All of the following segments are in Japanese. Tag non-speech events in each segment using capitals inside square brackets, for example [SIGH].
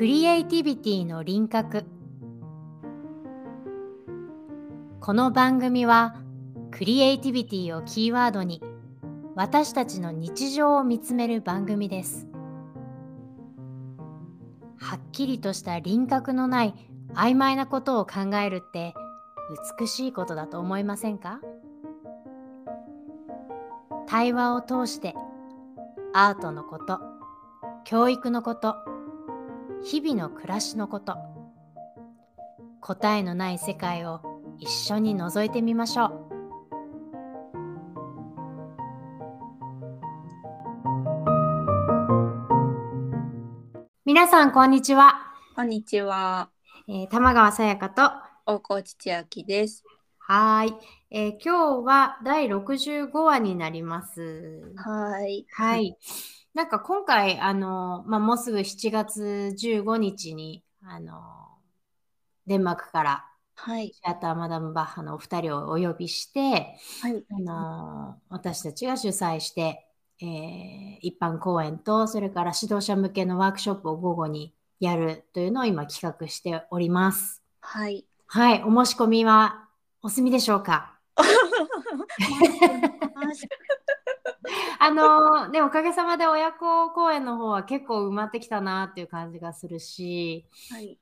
クリエイティビティの輪郭。この番組はクリエイティビティをキーワードに私たちの日常を見つめる番組です。はっきりとした輪郭のない曖昧なことを考えるって美しいことだと思いませんか？対話を通してアートのこと教育のこと日々の暮らしのこと答えのない世界を一緒に覗いてみましょう皆さんこんにちは、こんにちは。えー、玉川さやかと大河内千秋です。はい、えー今日は第65話になりますはい。はい。[LAUGHS] なんか今回、あの、まあ、もうすぐ7月15日に、あの、デンマークからはい。シアターマダム・バッハのお二人をお呼びして、はい。あの、私たちが主催して、えー一般公演と、それから指導者向けのワークショップを午後にやるというのを今企画しております。はい。はい。お申し込みはお済みでしょうか？[LAUGHS] [LAUGHS] あのでもおかげさまで親子公演の方は結構埋まってきたなっていう感じがするし、はい。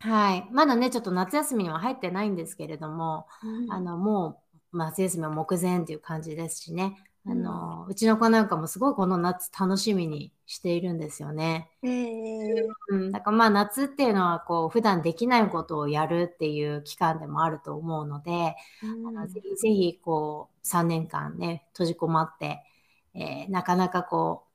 はい、まだねちょっと夏休みには入ってないんですけれども、あの、のもう夏休みは目前っていう感じですしね、あのうちの子なんかもすごいこの夏楽しみにしているんですよね。えー、うん、だからまあ夏っていうのはこう普段できないことをやるっていう期間でもあると思うので、あのぜひぜひこう3年間ね閉じこまって、えーなかなかこう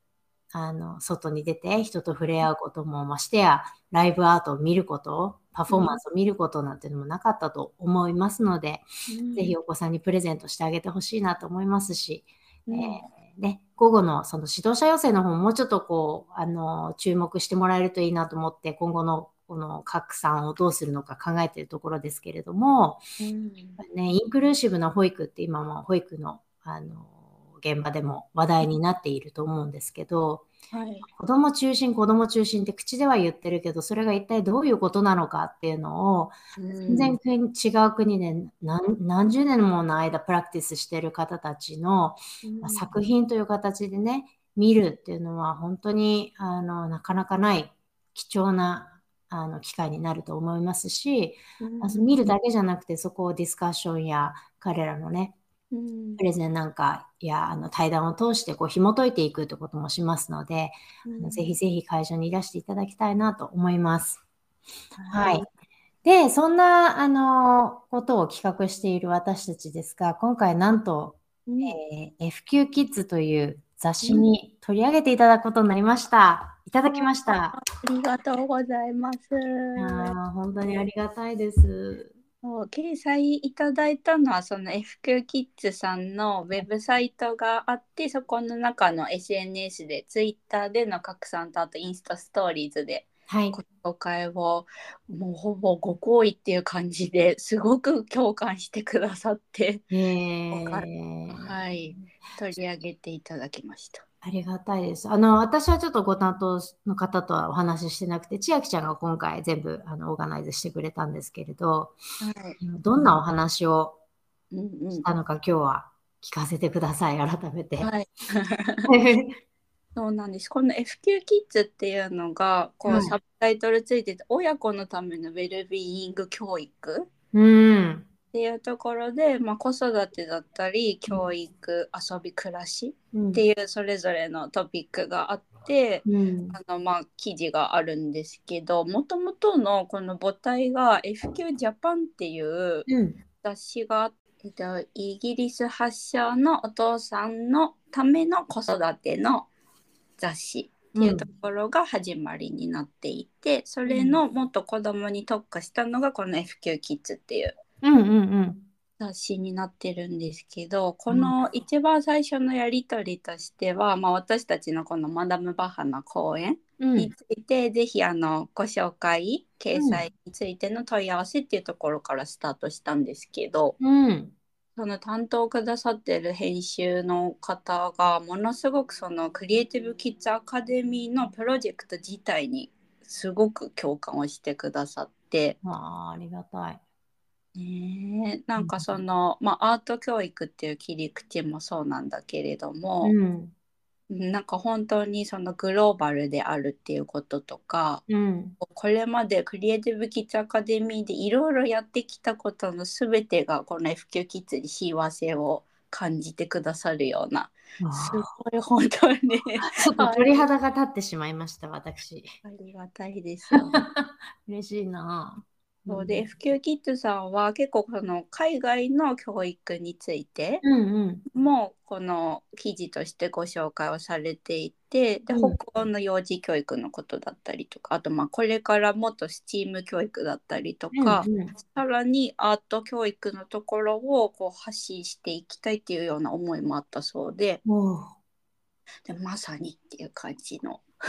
あの外に出て人と触れ合うこともましてやライブアートを見ることパフォーマンスを見ることなんてのもなかったと思いますので、うん。ぜひお子さんにプレゼントしてあげてほしいなと思いますし、うん。えーね、午後のその指導者養成の方ももうちょっとこうあの注目してもらえるといいなと思って今後のこの拡散をどうするのか考えているところですけれども、うん。ね、インクルーシブな保育って今も保育のあの現場でも話題になっていると思うんですけどはい。子ども中心子ども中心って口では言ってるけどそれが一体どういうことなのかっていうのを全然国違う国で何何十年もの間プラクティスしてる方たちの作品という形でね見るっていうのは本当にあのなかなかない貴重なあの機会になると思いますし、うん。見るだけじゃなくてそこをディスカッションや彼らのねうんプレゼンなんかやあの対談を通してこう紐解いていくということもしますので、あのぜひぜひ会場にいらしていただきたいなと思います。はい。で、そんな、あの、ことを企画している私たちですが、今回なんと、うんえー FQ キッズという雑誌に取り上げていただくことになりました。いただきました。ありがとうございます。あー本当にありがたいです。そう掲載いただいたのはその FQ キッズさんのウェブサイトがあってそこの中の SNS で Twitter での拡散とあとインスタストーリーズではい。ご紹介をもうほぼご好意っていう感じですごく共感してくださって、はい、取り上げていただきました。ありがたいです。あの、私はちょっとご担当の方とはお話ししてなくて、千秋ちゃんが今回全部あのオーガナイズしてくれたんですけれど、はいどんなお話をうんうんしたのか今日は聞かせてください、改めて。はい、[LAUGHS] そうなんです。この FQ キッズっていうのがこう、はいサブタイトルついてて親子のためのウェルビーイング教育うん。っていうところで、まあ、子育てだったり教育遊び暮らしうんっていうそれぞれのトピックがあって、うん。あのまあ記事があるんですけどもともとのこの母体が FQ ジャパンっていううん。雑誌があって、えっと、イギリス発祥のお父さんのための子育ての雑誌っていうところが始まりになっていて、それのもっと子供に特化したのがこの FQ キッズっていううんうんうん。雑誌になってるんですけどこの一番最初のやり取りとしては、まあ、私たちのこのマダム・バッハの講演うんについて、ぜひあのご紹介掲載についての問い合わせっていうところからスタートしたんですけど、うん。その担当くださってる編集の方がものすごくそのクリエイティブ・キッズ・アカデミーのプロジェクト自体にすごく共感をしてくださって。あーありがたい。ねえなんかその、まあ、アート教育っていう切り口もそうなんだけれども、うん。なんか本当にそのグローバルであるっていうこととかうん。これまでクリエイティブ・キッズ・アカデミーでいろいろやってきたことの全てがこの FQ キッズに幸せを感じてくださるようなすあごい本当にー [LAUGHS] ちょっと鳥肌が立ってしまいました、私。[LAUGHS] ありがたいですよ。[LAUGHS] 嬉しいな。そうで FQ キッズさんは結構この海外の教育について。もこの記事としてご紹介をされていてでうん北欧の幼児教育のことだったりとかあとまあこれからもっと STEAM 教育だったりとか、うんうんさらにアート教育のところをこう発信していきたいっていうような思いもあったそうででまさにっていう感じの。[LAUGHS]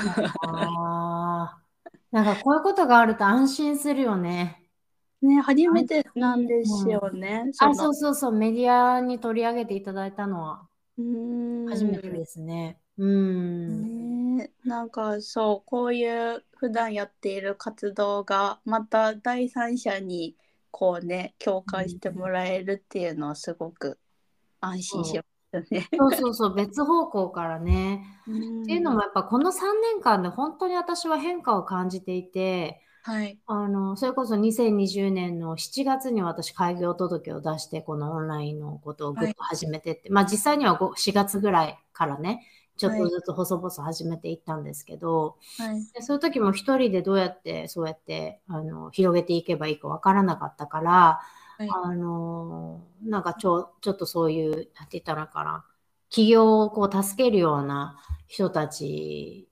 あーなんかこういうことがあると安心するよね。ね初めてなんですよね。あ、のそうそうそう、メディアに取り上げていただいたのは初めてですね。うん。ねえなんかそうこういう普段やっている活動がまた第三者にこうね共感してもらえるっていうのはすごく安心しますよね。そうそうそう、別方向からね。っっていうのもやっぱこの3年間で本当に私は変化を感じていて、はい。あの、それこそ2020年の7月に私開業届を出して、このオンラインのことをぐっと始めてって、まあ実際には5 4月ぐらいからね、ちょっとずつ細々始めていったんですけど、はい。でそういう時も一人でどうやってそうやってあの広げていけばいいかわからなかったから、はい。あのなんかちょちょっとそういう、なんて言ったらいいかな、企業をこう助けるような人たち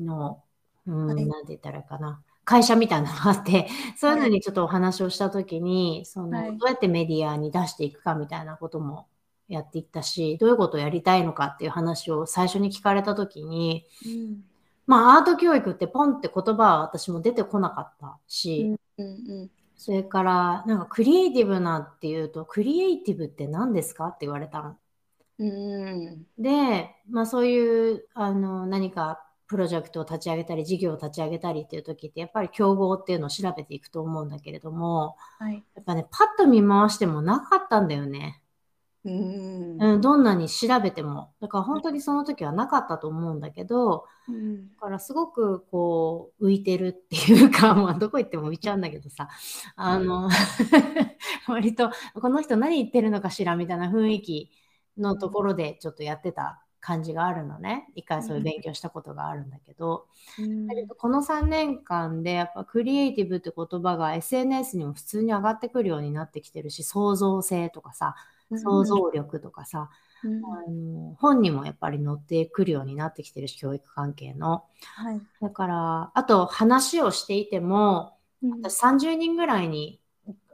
の、うんはい。なんて言ったらいいかな、会社みたいなのがあって、[LAUGHS] そういうのにちょっとお話をした時に、そのはい。どうやってメディアに出していくかみたいなこともやっていったし、どういうことをやりたいのかっていう話を最初に聞かれた時に、うん。まあ、アート教育ってポンって言葉は私も出てこなかったし、うんうんそれから、なんかクリエイティブなっていうと、クリエイティブって何ですかって言われたの。うん。で、まあそういう、あの、何かプロジェクトを立ち上げたり、事業を立ち上げたりっていう時って、やっぱり競合っていうのを調べていくと思うんだけれども、はいやっぱね、パッと見回してもなかったんだよね。うんうん、どんなに調べても。だから本当にその時はなかったと思うんだけど、うんだからすごくこう浮いてるっていうか、まあ、どこ行っても浮いちゃうんだけどさ、あの、[LAUGHS] 割とこの人何言ってるのかしらみたいな雰囲気のところでちょっとやってた感じがあるのね。一回そういう勉強したことがあるんだけど、うん。だけどこの3年間でやっぱクリエイティブって言葉が SNS にも普通に上がってくるようになってきてるし、創造性とかさ、想像力とかさ、うん。あの本にもやっぱり載ってくるようになってきてるし、教育関係の。はい。だから、あと話をしていても、うん。私30人ぐらいに、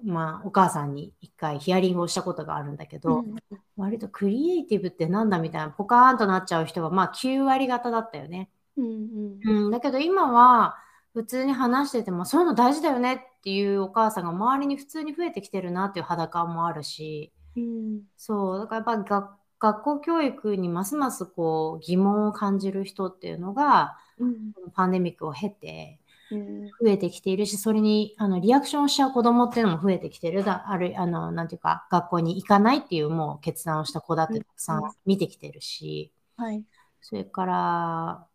まあ、お母さんに一回ヒアリングをしたことがあるんだけど、うん割とクリエイティブってなんだみたいな、ポカーンとなっちゃう人が、まあ9割方だったよね。うんうん、だけど今は、普通に話してても、そういうの大事だよねっていうお母さんが周りに普通に増えてきてるなっていう肌感もあるし、うん。そう、だからやっぱ学学校教育にますますこう疑問を感じる人っていうのが、うん。パンデミックを経てうん増えてきているし、それにあのリアクションしちゃう子供っていうのも増えてきてる。だあるあの、なんていうか、学校に行かないっていうもう決断をした子だってたくさんうん見てきてるし、はい。それから、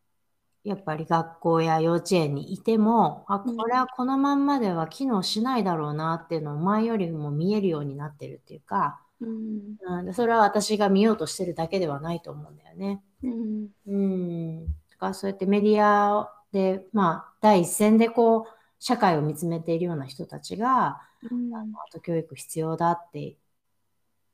やっぱり学校や幼稚園にいても、あ、うん。これはこのまんまでは機能しないだろうなっていうのを前よりも見えるようになってるっていうか、うん。うん、でそれは私が見ようとしてるだけではないと思うんだよね。うん。うん。だからそうやってメディアで、まあ、第一線でこう、社会を見つめているような人たちが、うんあのアート教育必要だって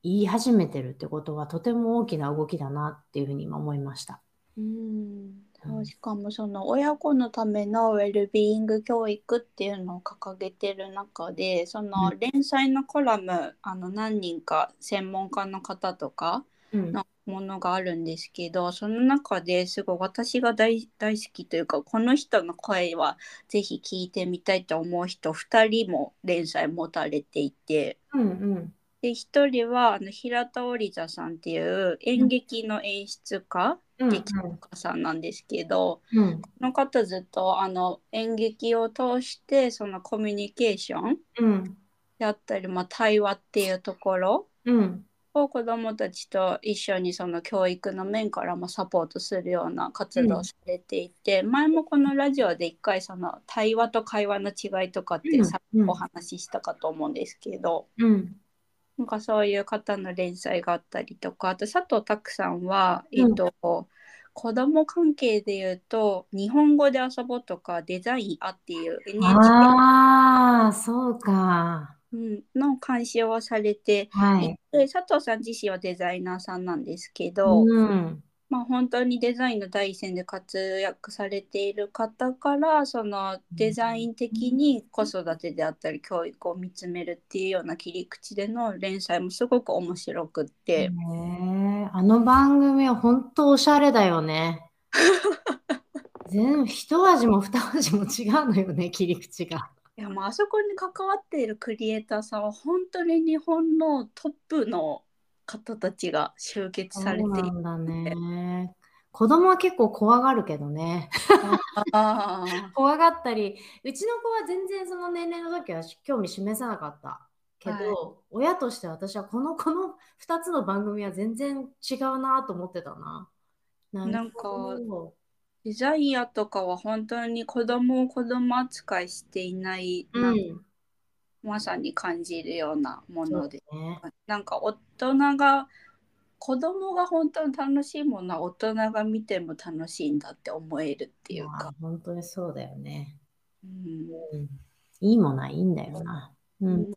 言い始めてるってことは、とても大きな動きだなっていうふうに今思いました。うんしかもその親子のためのウェルビーイング教育っていうのを掲げてる中でそのうん連載のコラムあの何人か専門家の方とかうん。のものがあるんですけどその中ですごい私が大大好きというかこの人の声はぜひ聞いてみたいと思う人2人も連載持たれていて。うんうん。で一人はあの平田織座さんっていう演劇の演出家、うん。劇作家さんなんですけど、うんこの方ずっとあの演劇を通してそのコミュニケーションうん。であったり、まあ、対話っていうところうんを子どもたちと一緒にその教育の面からもサポートするような活動をされていて、前もこのラジオで一回その対話と会話の違いとかってさうん。お話ししたかと思うんですけど、うん。なんかそういう方の連載があったりとかあと佐藤拓さんは、えっと子ども関係で言うと「日本語で遊ぼう」とか「デザインあ」っていう NHK ああ、そうか。うんの監修をされてはい。で佐藤さん自身はデザイナーさんなんですけど、うん。まあ、本当にデザインの第一線で活躍されている方からそのデザイン的に子育てであったり教育を見つめるっていうような切り口での連載もすごく面白くって、ねえあの番組は本当おしゃれだよね。[LAUGHS] 全部一味も二味も違うのよね、切り口が。いやもうあそこに関わっているクリエイターさんは本当に日本のトップの方たちが集結されている。なんだね。子供は結構怖がるけどね。怖がったり、うちの子は全然その年齢の時は興味示さなかった。けど、はい親として私はこのこの2つの番組は全然違うなと思ってたな。なんかデザイアとかは本当に子供を子供扱いしていない、うなん。まさに感じるようなもので、ね。なんか大人が子供が本当に楽しいものは大人が見ても楽しいんだって思えるっていうかまあ、本当にそうだよね。うん、うん、いいものはいいんだよな。うん。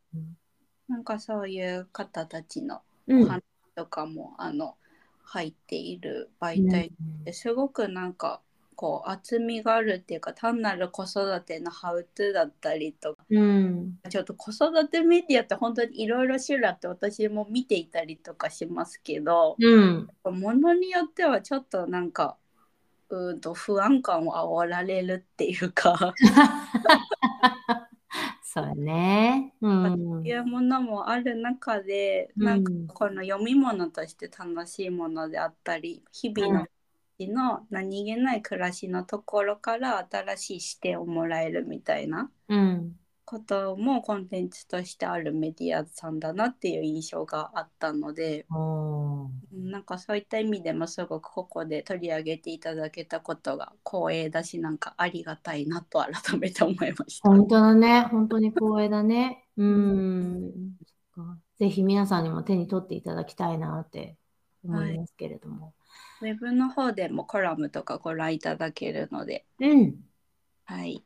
なんかそういう方たちの話とかも、あの入っている媒体ですごくなんかこう厚みがあるっていうか単なる子育てのハウトゥーだったりとかうん。ちょっと子育てメディアって本当にいろいろ種類あって私も見ていたりとかしますけどうん。ものによってはちょっとなんかうーんと不安感を煽られるっていうかそうやね。うん。いうものもある中でうんなんかこの読み物として楽しいものであったり日々のの何気ない暮らしのところから新しい視点をもらえるみたいなうん。こともコンテンツとしてあるメディアさんだなっていう印象があったのでうんなんかそういった意味でもすごくここで取り上げていただけたことが光栄だしなんかありがたいなと改めて思いました。本当だね。本当に光栄だね。うん。ぜひ皆さんにも手に取っていただきたいなって思いますけれども。ウェブの方でもコラムとかご覧いただけるので、うん。はい、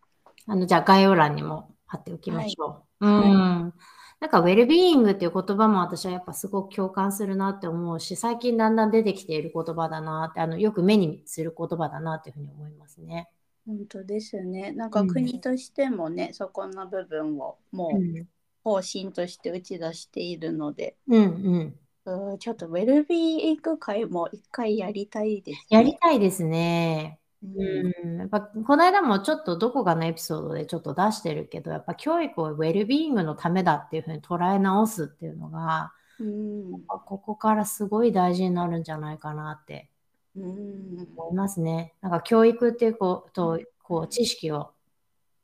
あの、じゃあ概要欄にも貼っておきましょう。はいうん。なんか、ウェルビーイングっていう言葉も私はやっぱすごく共感するなって思うし、最近だんだん出てきている言葉だなって、あの、よく目にする言葉だなっていうふうに思いますね。本当ですね。なんか国としてもね、そこの部分をもう。うん方針として打ち出しているので、うんうん。うんちょっとウェルビーイング会も一回やりたいです、ね。やりたいですね。うんうん。やっぱ、この間もちょっとどこかのエピソードでちょっと出してるけど、やっぱ教育をウェルビーイングのためだっていうふうに捉え直すっていうのが、うんここからすごい大事になるんじゃないかなってうん思いますね。なんか教育っていうこと、こう知識を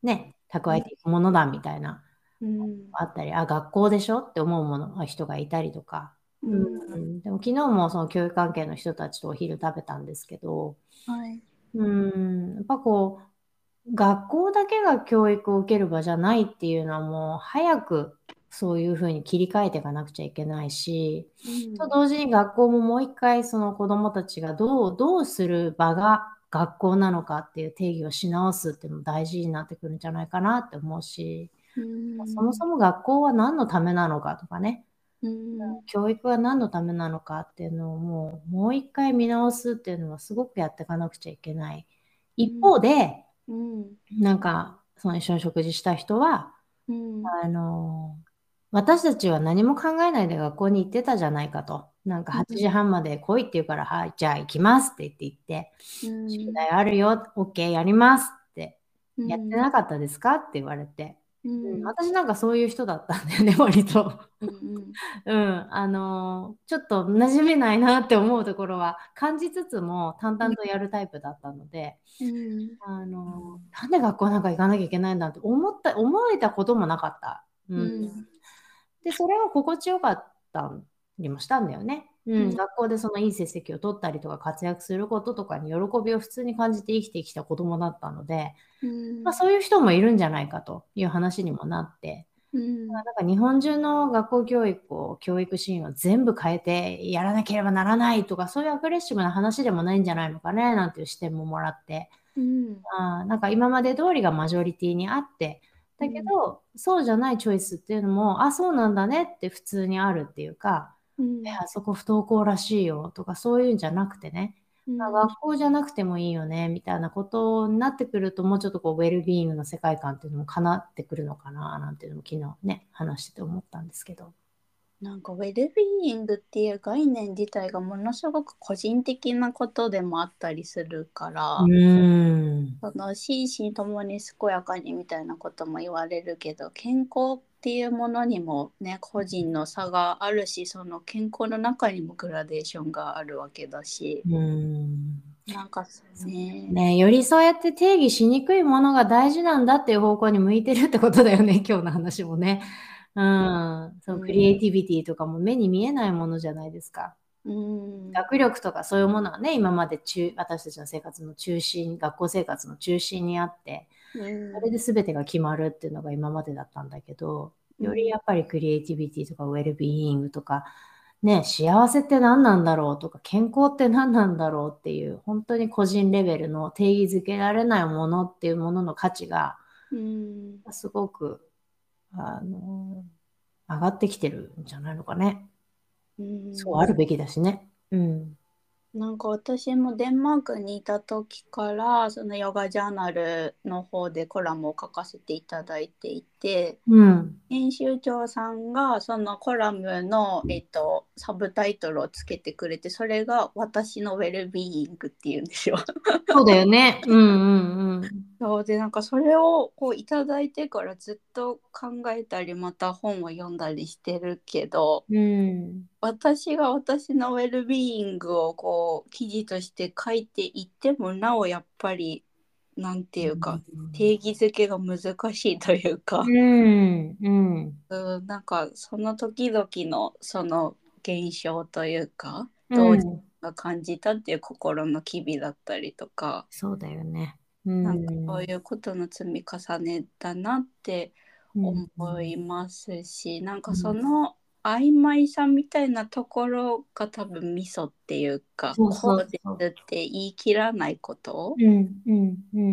ね、蓄えていくものだみたいな、うんあったり、あ、学校でしょって思うもの、人がいたりとか。うん。うん、でも昨日もその教育関係の人たちとお昼食べたんですけど、はい。うん、やっぱこう、学校だけが教育を受ける場じゃないっていうのはもう早くそういうふうに切り替えていかなくちゃいけないし、と同時に学校ももう一回その子どもたちがどう、どうする場が学校なのかっていう定義をし直すっていうのも大事になってくるんじゃないかなって思うし、うん。そもそも学校は何のためなのかとかね、うん教育は何のためなのかっていうのをもう、もう一回見直すっていうのはすごくやっていかなくちゃいけない。一方で、うん。なんか、その一緒に食事した人は、うん。あの、私たちは何も考えないで学校に行ってたじゃないかと。なんか8時半まで来いって言うから、はい、じゃあ行きますって言って行って、宿題あるよ、OK、やりますって、やってなかったですかって言われて、うん、私なんかそういう人だったんだよね、割と。うんあのーちょっと馴染めないなって思うところは感じつつも淡々とやるタイプだったので、うんあのーなんで学校なんか行かなきゃいけないんだって思った思えたこともなかった。うんうんでそれは心地よかったりもしたんだよね。うん。うん。学校でそのいい成績を取ったりとか活躍することとかに喜びを普通に感じて生きてきた子供だったので、うん。まあ、そういう人もいるんじゃないかという話にもなって、うん。なんか日本中の学校教育を教育シーンを全部変えてやらなければならないとかそういうアグレッシブな話でもないんじゃないのかねなんていう視点ももらって。うん。あーなんか今まで通りがマジョリティにあって。だけど、そうじゃないチョイスっていうのもあそうなんだねって普通にあるっていうか、うん。えあそこ不登校らしいよとかそういうんじゃなくてね、うん。あ学校じゃなくてもいいよねみたいなことになってくるともうちょっとこうウェルビーイングの世界観っていうのもかなってくるのかななんていうのも昨日ね話してて思ったんですけど。なんかウェルビーイングっていう概念自体がものすごく個人的なことでもあったりするから、うーん。その心身ともに健やかにみたいなことも言われるけど健康っていうものにもね個人の差があるしその健康の中にもグラデーションがあるわけだし。うーん。なんかそうね。ねよりそうやって定義しにくいものが大事なんだっていう方向に向いてるってことだよね [LAUGHS] 今日の話もね。うん、そううん。クリエイティビティとかも目に見えないものじゃないですか。うん。学力とかそういうものはね今まで中私たちの生活の中心学校生活の中心にあって。うんそれで全てが決まるっていうのが今までだったんだけどよりやっぱりクリエイティビティとかウェルビーイングとかね幸せって何なんだろうとか健康って何なんだろうっていう本当に個人レベルの定義づけられないものっていうものの価値がうんすごくあの上がってきてるんじゃないのかね。うんそうあるべきだしね。うん。なんか私もデンマークにいた時からそのヨガジャーナルの方でコラムを書かせていただいていてうん。編集長さんがそのコラムの、えっと、サブタイトルをつけてくれてそれが「私のウェルビーイング」っていうんですよ。そうだよね。[LAUGHS] うんうんうん。そうでなんかそれをこういただいてからずっと考えたりまた本を読んだりしてるけどうん。私が私のウェルビーイングをこう記事として書いていってもなおやっぱりなんていうか、定義づけが難しいというか、うん。うん。うん、なんかその時々のその現象というかうん当時が感じたっていう心の機微だったりとか、そうだよね。うん。なんかそういうことの積み重ねだなって思いますし、なんかその曖昧さみたいなところが多分ミソっていうかそうそうそうこうですって言い切らないこと、うんうんうん。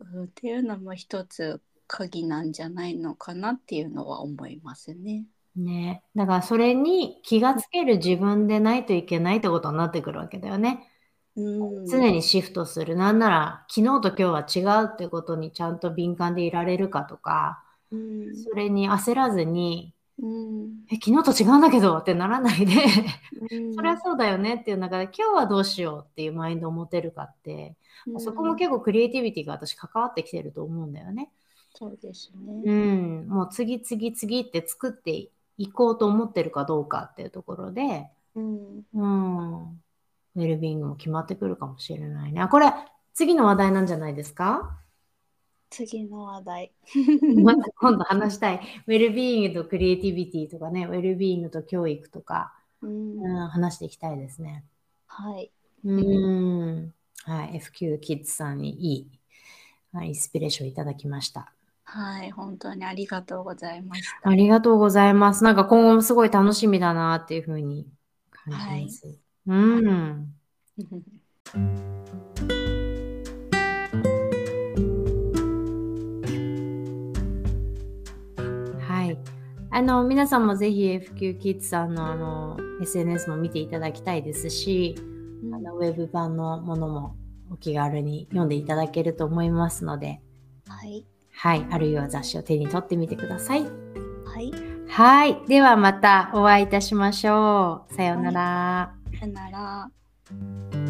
うんっていうのも一つ鍵なんじゃないのかなっていうのは思いますね。ね。だからそれに気がつける自分でないといけないってことになってくるわけだよね。うん、常にシフトする。なんなら昨日と今日は違うってことにちゃんと敏感でいられるかとか、うんそれに焦らずに、うん。え、昨日と違うんだけどってならないで、うん。そりゃそうだよねっていう中で今日はどうしようっていうマインドを持てるかって、そこも結構クリエイティビティが私関わってきてると思うんだよね。そうですうね。ん、もう次次次って作っていこうと思ってるかどうかっていうところで、うん、うん、ウェルビーイングも決まってくるかもしれないね。あ、これ次の話題なんじゃないですか？次の話題。[LAUGHS] また今度話したい。ウェルビーイングとクリエイティビティとかね、ウェルビーイングと教育とか、うんうん、話していきたいですね。はい。うん。はい。FQ キッズさんにいい、はい、インスピレーションいただきました。はい、本当にありがとうございました。ありがとうございます。なんか今後もすごい楽しみだなっていうふうに感じます。うん。[LAUGHS] あの、皆さんもぜひ FQ キッズさんのあの SNS も見ていただきたいですし、あのウェブ版のものもお気軽に読んでいただけると思いますので、はい。はい。あるいは雑誌を手に取ってみてください。はい。はい。ではまたお会いいたしましょう。さようなら。さよなら。